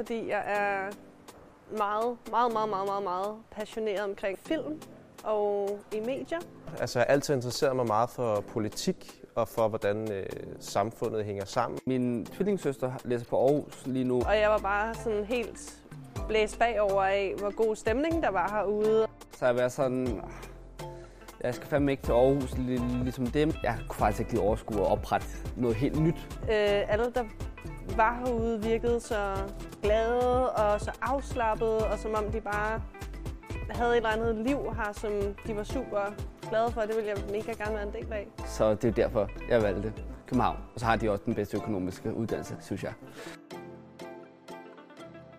Fordi jeg er meget, meget, meget, meget, meget, meget passioneret omkring film og i medier. Altså, jeg har altid interesseret mig meget for politik og for, hvordan øh, samfundet hænger sammen. Min tvillingsøster læser på Aarhus lige nu. Og jeg var bare sådan helt blæst bagover af, hvor god stemning der var herude. Så jeg var sådan, jeg skal fandme ikke til Aarhus lig- ligesom dem. Jeg kunne faktisk ikke lige overskue at oprette noget helt nyt. Øh, alle, der var herude, virkede så glade og så afslappede, og som om de bare havde et eller andet liv her, som de var super glade for. Det ville jeg mega gerne være en del af. Så det er derfor, jeg valgte København. Og så har de også den bedste økonomiske uddannelse, synes jeg.